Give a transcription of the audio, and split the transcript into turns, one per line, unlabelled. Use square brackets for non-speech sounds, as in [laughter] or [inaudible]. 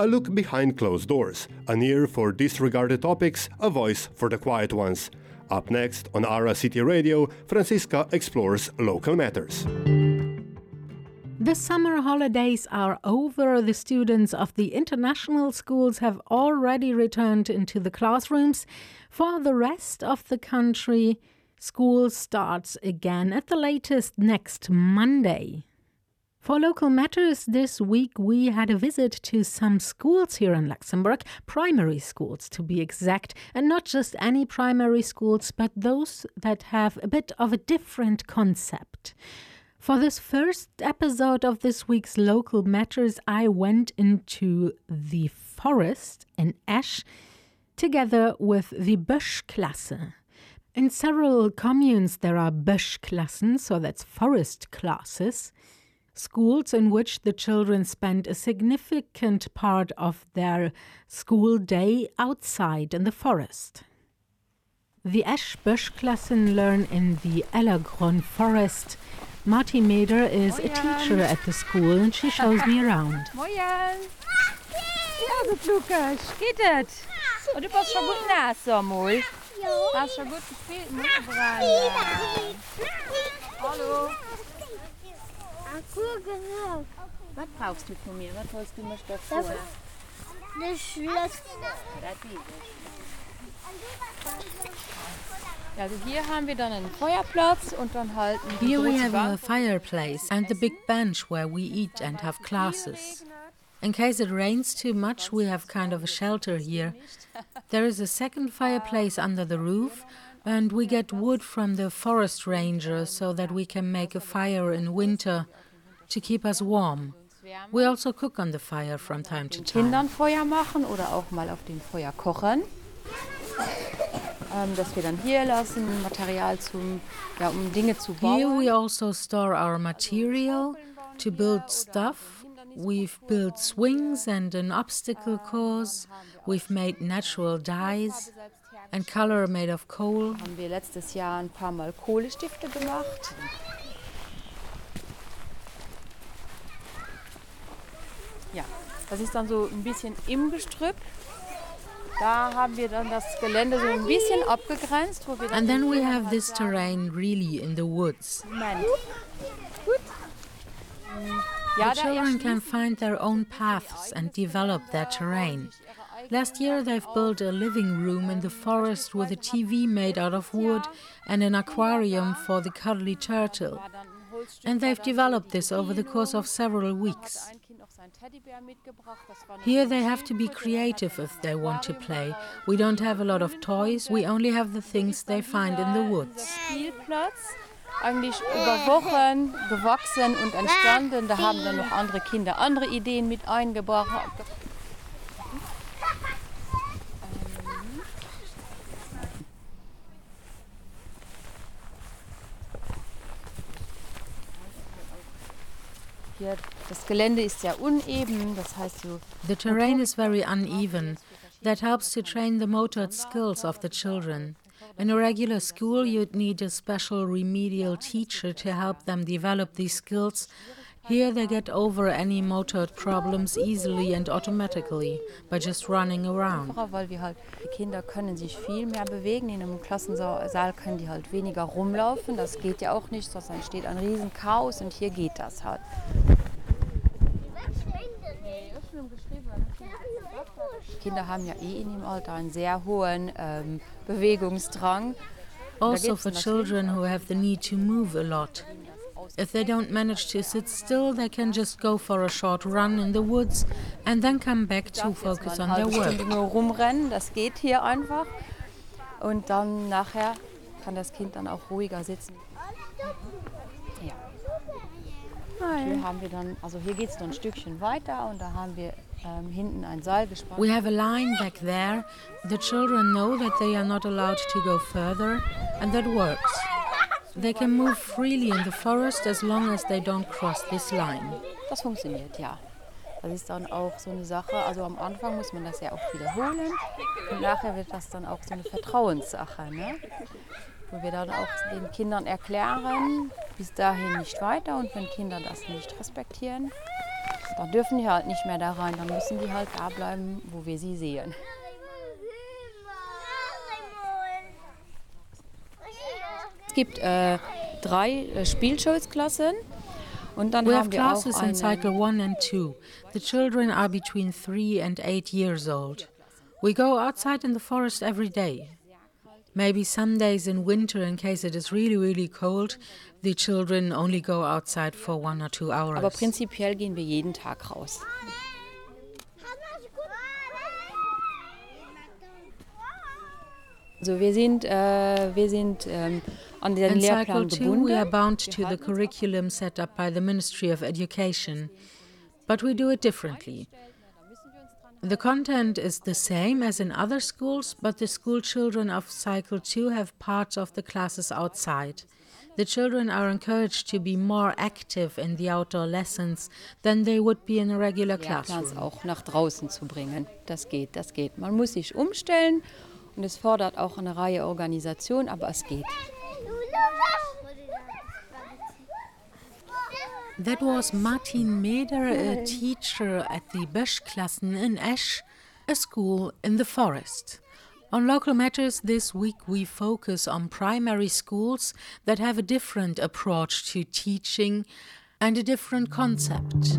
A look behind closed doors, an ear for disregarded topics, a voice for the quiet ones. Up next on Ara City Radio, Franziska explores local matters.
The summer holidays are over. The students of the international schools have already returned into the classrooms. For the rest of the country, school starts again at the latest next Monday. For local matters this week, we had a visit to some schools here in Luxembourg, primary schools to be exact, and not just any primary schools, but those that have a bit of a different concept. For this first episode of this week's Local Matters, I went into the forest in Esch together with the Böschklasse. In several communes, there are Böschklassen, so that's forest classes, schools in which the children spend a significant part of their school day outside in the forest. The Esch Böschklassen learn in the Ellergronn forest Marty Mader is a teacher at the school and she shows me around. [laughs]
Moin! Ja, gut, Lukas. Geht das? Und du bist schon gut nass, so mal. Ja. Hast schon gut gespielt, ne? Hallo. Was brauchst du von mir? Was willst du mir davor?
Das Schloss.
Also hier haben wir dann einen Feuerplatz und dann halten die
Here we have a fireplace and the big bench where we eat and have classes. In case it rains too much, we have kind of a shelter here. There is a second fireplace under the roof, and we get wood from the forest ranger so that we can make a fire in winter to keep us warm. We also cook on the fire from time to time.
Kindern Feuer machen oder auch mal auf dem Feuer kochen. Ähm, dass wir dann hier lassen, Material zum, ja, um Dinge zu
Here we also store our material to build stuff. We've built swings and an obstacle course. We've made natural dyes and color made of coal.
haben wir letztes Jahr ein paar Mal Kohlestifte gemacht. Ja, das ist dann so ein bisschen im Gestrüpp. Da haben wir dann das Gelände so ein bisschen abgegrenzt, wo wir dann
And then we have this terrain really in the woods.
Moment. Gut. Ja,
The children can find their own paths and develop their terrain. Last year, they've built a living room in the forest with a TV made out of wood and an aquarium for the cuddly turtle.
war dann ein Holzstück,
And they've developed this over the course of several weeks.
Ein Kind noch seinen Teddybär mitgebracht. Das war eine
Here they have to be
Schildkröte, dann hat
creative if they want to play. We don't have a lot of toys, we only have the things they find in the woods.
Eigentlich über Wochen gewachsen und entstanden. Da haben dann noch andere Kinder andere Ideen mit eingebracht. Hier, das Gelände ist sehr uneben, das heißt so
The terrain is very uneven. That helps to train the motor skills of the children. In a regular school, you'd need a special remedial teacher to help them develop these skills. Here, they get over any motor problems easily and automatically by just running around.
weil wir halt, die Kinder können sich viel mehr bewegen. In einem Klassensaal können die halt weniger rumlaufen. Das geht ja auch nicht, sonst entsteht ein riesen Chaos und hier geht das halt. Kinder haben ja eh in dem Alter einen sehr hohen ähm, Bewegungsdrang.
Also for children who have the need to move a lot. If they don't manage to sit still, they can just go for a short run in the woods and then come back to focus on their work.
Nur rumrennen, das geht hier einfach. Und dann nachher kann das Kind dann auch ruhiger sitzen. Hier haben wir dann, also hier geht es noch ein Stückchen weiter und da haben wir ähm, hinten ein Seil gespannt.
We have a line back there. The children know that they are not allowed to go further, and that works. They can move freely in the forest as long as they don't cross this line.
Das funktioniert, ja. Das ist dann auch so eine Sache, also am Anfang muss man das ja auch wiederholen und nachher wird das dann auch so eine Vertrauenssache, ne? Wo wir dann auch den Kindern erklären, bis dahin nicht weiter und wenn Kinder das nicht respektieren, Dann dürfen die halt nicht mehr da rein, dann müssen die halt da bleiben, wo wir sie sehen. Es gibt äh, drei äh, Spielschulsklassen und dann
We have
haben wir auch
classes in cycle 1 and 2. The children are between 3 and 8 years old. We go outside in the forest every day. Maybe some days in winter, in case it is really, really cold, the children only go outside for one or two hours.
aber prinzipiell gehen wir jeden Tag raus. Also wir sind, äh, wir sind ähm, an den
In
Lehrplan
Cycle 2, we are bound to the curriculum set up by the Ministry of Education, but we do it differently. The content is the same as in other schools, but the school children of Cycle 2 have parts of the classes outside. The children are encouraged to be more active in the outdoor lessons than they would be in a regular classroom.
auch nach draußen zu bringen. Das geht, das geht. Man muss sich umstellen und es fordert auch eine Reihe Organisation, aber es geht.
That was Martin Meder, a teacher at the Böschklassen in Esch, a school in the forest. On local matters this week, we focus on primary schools that have a different approach to teaching and a different concept.